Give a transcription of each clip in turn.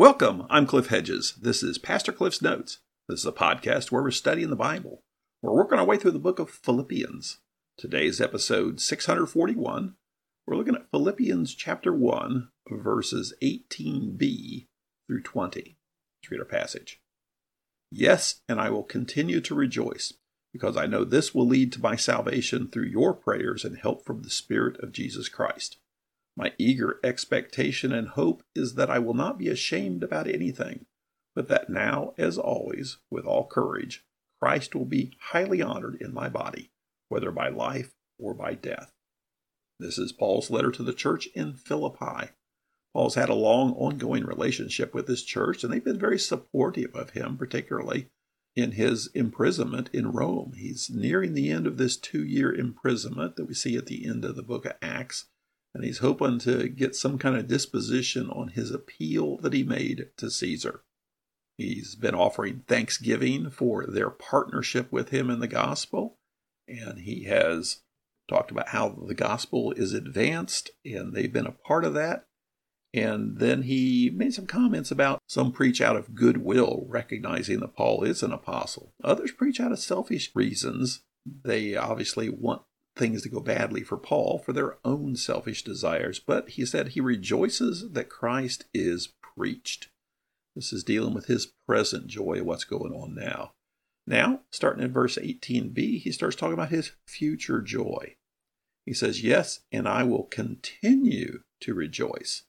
Welcome. I'm Cliff Hedges. This is Pastor Cliff's Notes. This is a podcast where we're studying the Bible. We're working our way through the book of Philippians. Today's episode 641. We're looking at Philippians chapter 1, verses 18b through 20. Let's read our passage. Yes, and I will continue to rejoice, because I know this will lead to my salvation through your prayers and help from the Spirit of Jesus Christ. My eager expectation and hope is that I will not be ashamed about anything, but that now, as always, with all courage, Christ will be highly honored in my body, whether by life or by death. This is Paul's letter to the church in Philippi. Paul's had a long, ongoing relationship with this church, and they've been very supportive of him, particularly in his imprisonment in Rome. He's nearing the end of this two year imprisonment that we see at the end of the book of Acts, and he's hoping to get some kind of disposition on his appeal that he made to Caesar. He's been offering thanksgiving for their partnership with him in the gospel, and he has talked about how the gospel is advanced, and they've been a part of that. And then he made some comments about some preach out of goodwill, recognizing that Paul is an apostle. Others preach out of selfish reasons. They obviously want things to go badly for Paul for their own selfish desires, but he said he rejoices that Christ is preached. This is dealing with his present joy what's going on now. Now, starting in verse 18b, he starts talking about his future joy. He says, Yes, and I will continue to rejoice.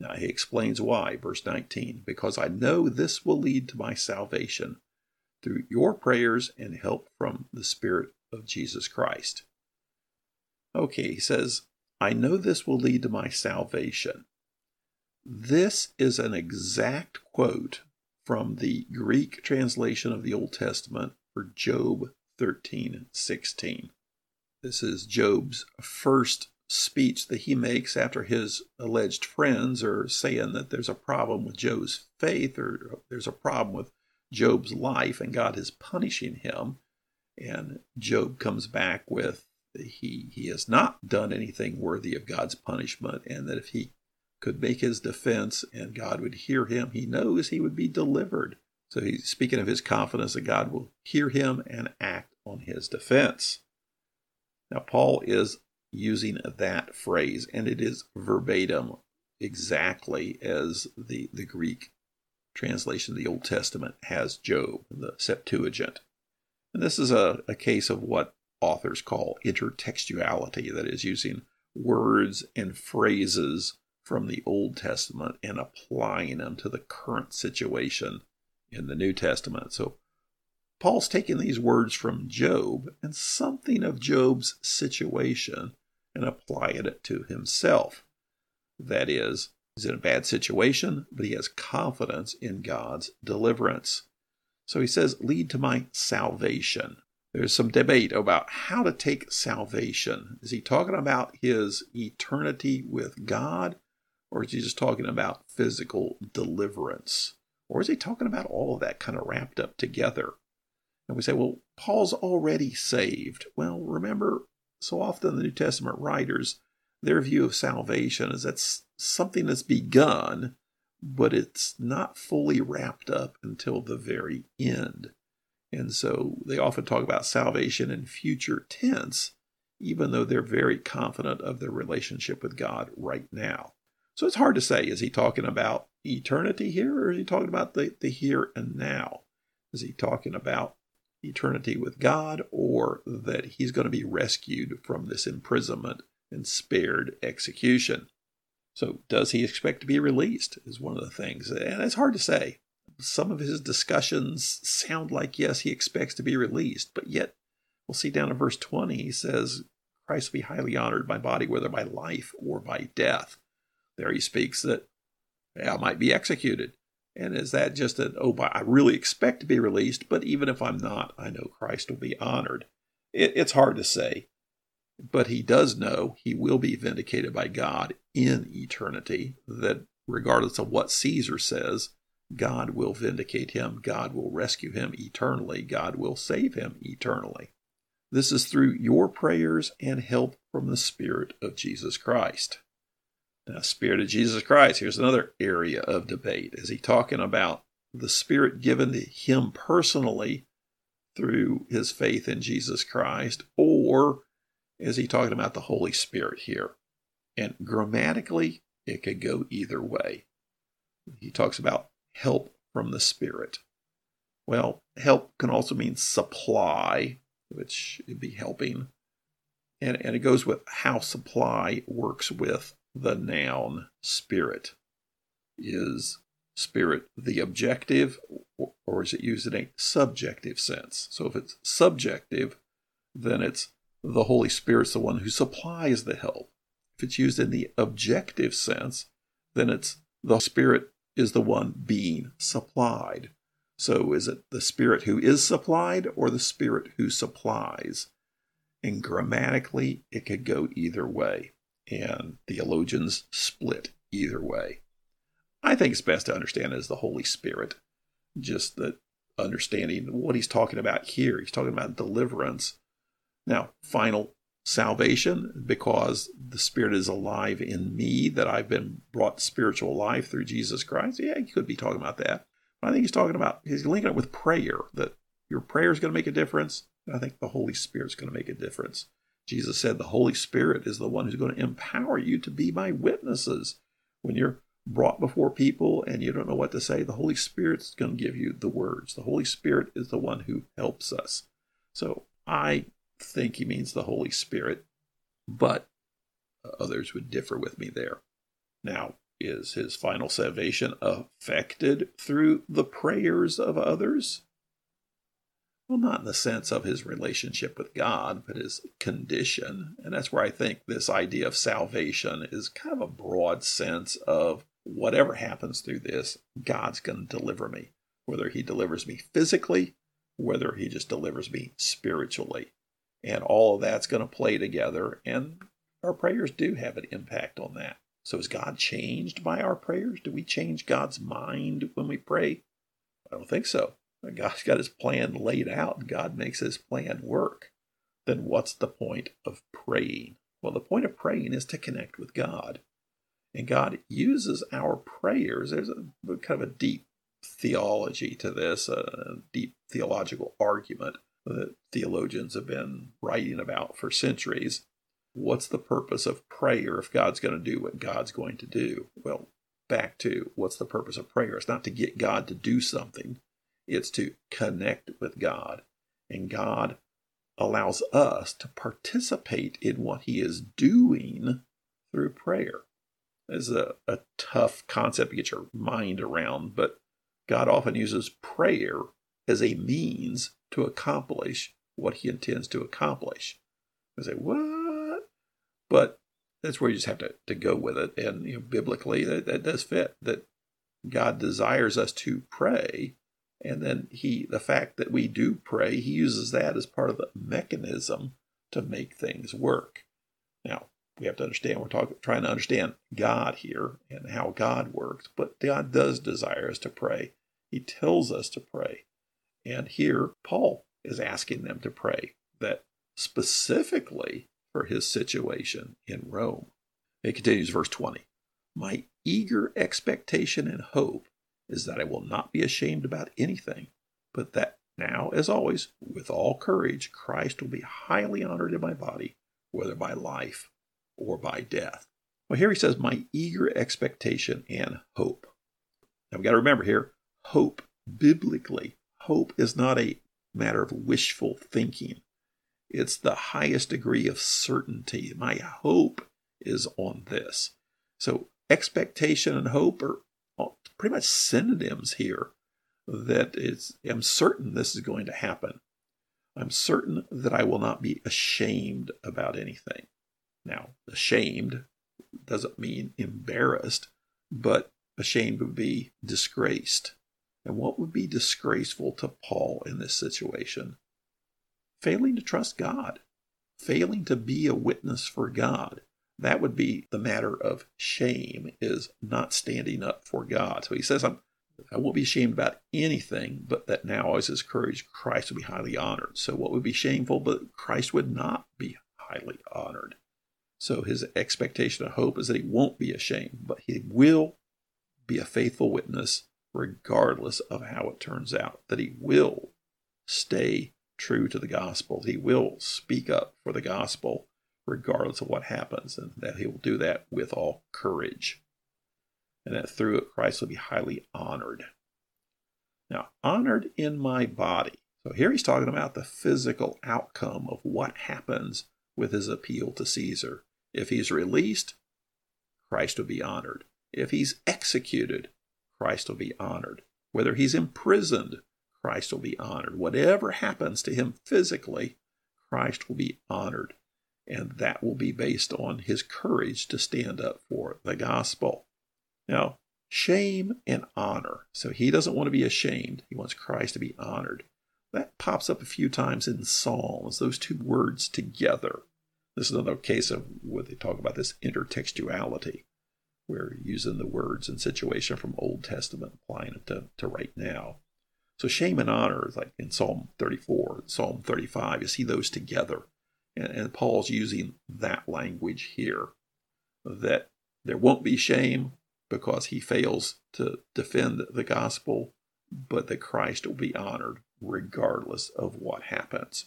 Now he explains why, verse 19, because I know this will lead to my salvation through your prayers and help from the Spirit of Jesus Christ. Okay, he says, I know this will lead to my salvation. This is an exact quote from the Greek translation of the Old Testament for Job 13 16. This is Job's first speech that he makes after his alleged friends are saying that there's a problem with Job's faith or there's a problem with Job's life and God is punishing him. And Job comes back with he he has not done anything worthy of God's punishment and that if he could make his defense and God would hear him, he knows he would be delivered. So he's speaking of his confidence that God will hear him and act on his defense. Now, Paul is using that phrase, and it is verbatim exactly as the, the Greek translation of the Old Testament has Job, the Septuagint. And this is a, a case of what authors call intertextuality, that is, using words and phrases from the Old Testament and applying them to the current situation in the New Testament. So Paul's taking these words from Job and something of Job's situation and applying it to himself. That is, he's in a bad situation, but he has confidence in God's deliverance. So he says, lead to my salvation. There's some debate about how to take salvation. Is he talking about his eternity with God, or is he just talking about physical deliverance? Or is he talking about all of that kind of wrapped up together? And we say, well, Paul's already saved. Well, remember, so often the New Testament writers, their view of salvation is that's something that's begun, but it's not fully wrapped up until the very end. And so they often talk about salvation in future tense, even though they're very confident of their relationship with God right now. So it's hard to say, is he talking about eternity here, or is he talking about the, the here and now? Is he talking about eternity with God, or that he's going to be rescued from this imprisonment and spared execution. So, does he expect to be released? Is one of the things. And it's hard to say. Some of his discussions sound like, yes, he expects to be released, but yet, we'll see down in verse 20, he says, Christ will be highly honored by body, whether by life or by death. There he speaks that I might be executed. And is that just an, oh, I really expect to be released, but even if I'm not, I know Christ will be honored? It, it's hard to say. But he does know he will be vindicated by God in eternity, that regardless of what Caesar says, God will vindicate him, God will rescue him eternally, God will save him eternally. This is through your prayers and help from the Spirit of Jesus Christ. Now, Spirit of Jesus Christ, here's another area of debate. Is he talking about the Spirit given to him personally through his faith in Jesus Christ, or is he talking about the Holy Spirit here? And grammatically, it could go either way. He talks about help from the Spirit. Well, help can also mean supply, which would be helping. And, and it goes with how supply works with the noun spirit. Is spirit the objective, or is it used in a subjective sense? So if it's subjective, then it's the Holy Spirit's the one who supplies the help. If it's used in the objective sense, then it's the Spirit is the one being supplied. So is it the Spirit who is supplied or the Spirit who supplies? And grammatically, it could go either way. And theologians split either way. I think it's best to understand it as the Holy Spirit, just that understanding what he's talking about here. He's talking about deliverance. Now, final salvation, because the Spirit is alive in me, that I've been brought spiritual life through Jesus Christ. Yeah, he could be talking about that. But I think he's talking about, he's linking it with prayer, that your prayer is going to make a difference. I think the Holy Spirit is going to make a difference. Jesus said the Holy Spirit is the one who's going to empower you to be my witnesses. When you're brought before people and you don't know what to say, the Holy Spirit's going to give you the words. The Holy Spirit is the one who helps us. So I think he means the Holy Spirit, but others would differ with me there. Now, is his final salvation affected through the prayers of others? Well, not in the sense of his relationship with God, but his condition. And that's where I think this idea of salvation is kind of a broad sense of whatever happens through this, God's going to deliver me. Whether he delivers me physically, whether he just delivers me spiritually. And all of that's going to play together. And our prayers do have an impact on that. So is God changed by our prayers? Do we change God's mind when we pray? I don't think so. God's got his plan laid out and God makes his plan work. Then what's the point of praying? Well, the point of praying is to connect with God. And God uses our prayers. There's a kind of a deep theology to this, a deep theological argument that theologians have been writing about for centuries. What's the purpose of prayer if God's going to do what God's going to do? Well, back to what's the purpose of prayer? It's not to get God to do something, it's to connect with God. And God allows us to participate in what He is doing through prayer. Is a, a tough concept to get your mind around, but God often uses prayer as a means to accomplish what he intends to accomplish. I say, what? But that's where you just have to, to go with it. And you know, biblically, that, that does fit that God desires us to pray. And then he, the fact that we do pray, he uses that as part of the mechanism to make things work. Now, we have to understand, we're talking, trying to understand God here and how God works, but God does desire us to pray. He tells us to pray. And here, Paul is asking them to pray that specifically for his situation in Rome. It continues, verse 20 My eager expectation and hope is that I will not be ashamed about anything, but that now, as always, with all courage, Christ will be highly honored in my body, whether by life or by death. Well, here he says, My eager expectation and hope. Now, we've got to remember here, hope biblically, hope is not a matter of wishful thinking. It's the highest degree of certainty. My hope is on this. So, expectation and hope are pretty much synonyms here. That it's, I'm certain this is going to happen. I'm certain that I will not be ashamed about anything. Now, ashamed doesn't mean embarrassed, but ashamed would be disgraced. And what would be disgraceful to Paul in this situation? Failing to trust God, failing to be a witness for God. That would be the matter of shame, is not standing up for God. So he says, I'm, I won't be ashamed about anything, but that now, as his courage, Christ will be highly honored. So, what would be shameful, but Christ would not be highly honored? So his expectation and hope is that he won't be ashamed, but he will be a faithful witness regardless of how it turns out, that he will stay true to the gospel. He will speak up for the gospel regardless of what happens, and that he will do that with all courage. And that through it, Christ will be highly honored. Now, honored in my body. So here he's talking about the physical outcome of what happens with his appeal to Caesar. If he's released, Christ will be honored. If he's executed, Christ will be honored. Whether he's imprisoned, Christ will be honored. Whatever happens to him physically, Christ will be honored. And that will be based on his courage to stand up for the gospel. Now, shame and honor. So he doesn't want to be ashamed. He wants Christ to be honored. That pops up a few times in Psalms, those two words together. This is another case of what they talk about this intertextuality. We're using the words and situation from Old Testament, applying it to, to right now. So shame and honor is like in Psalm 34, Psalm 35, you see those together. And, and Paul's using that language here that there won't be shame because he fails to defend the gospel, but that Christ will be honored regardless of what happens.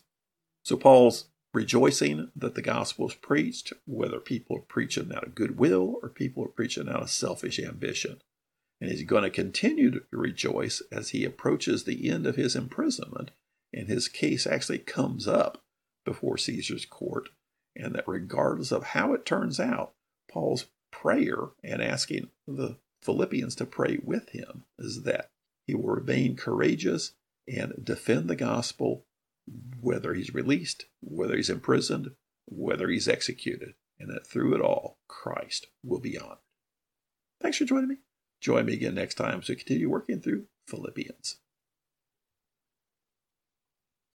So Paul's rejoicing that the gospel is preached, whether people are preaching out of goodwill or people are preaching out of selfish ambition. And he's going to continue to rejoice as he approaches the end of his imprisonment, and his case actually comes up before Caesar's court. And that regardless of how it turns out, Paul's prayer and asking the Philippians to pray with him is that he will remain courageous and defend the gospel whether he's released, whether he's imprisoned, whether he's executed, and that through it all, Christ will be honored. Thanks for joining me. Join me again next time as we continue working through Philippians.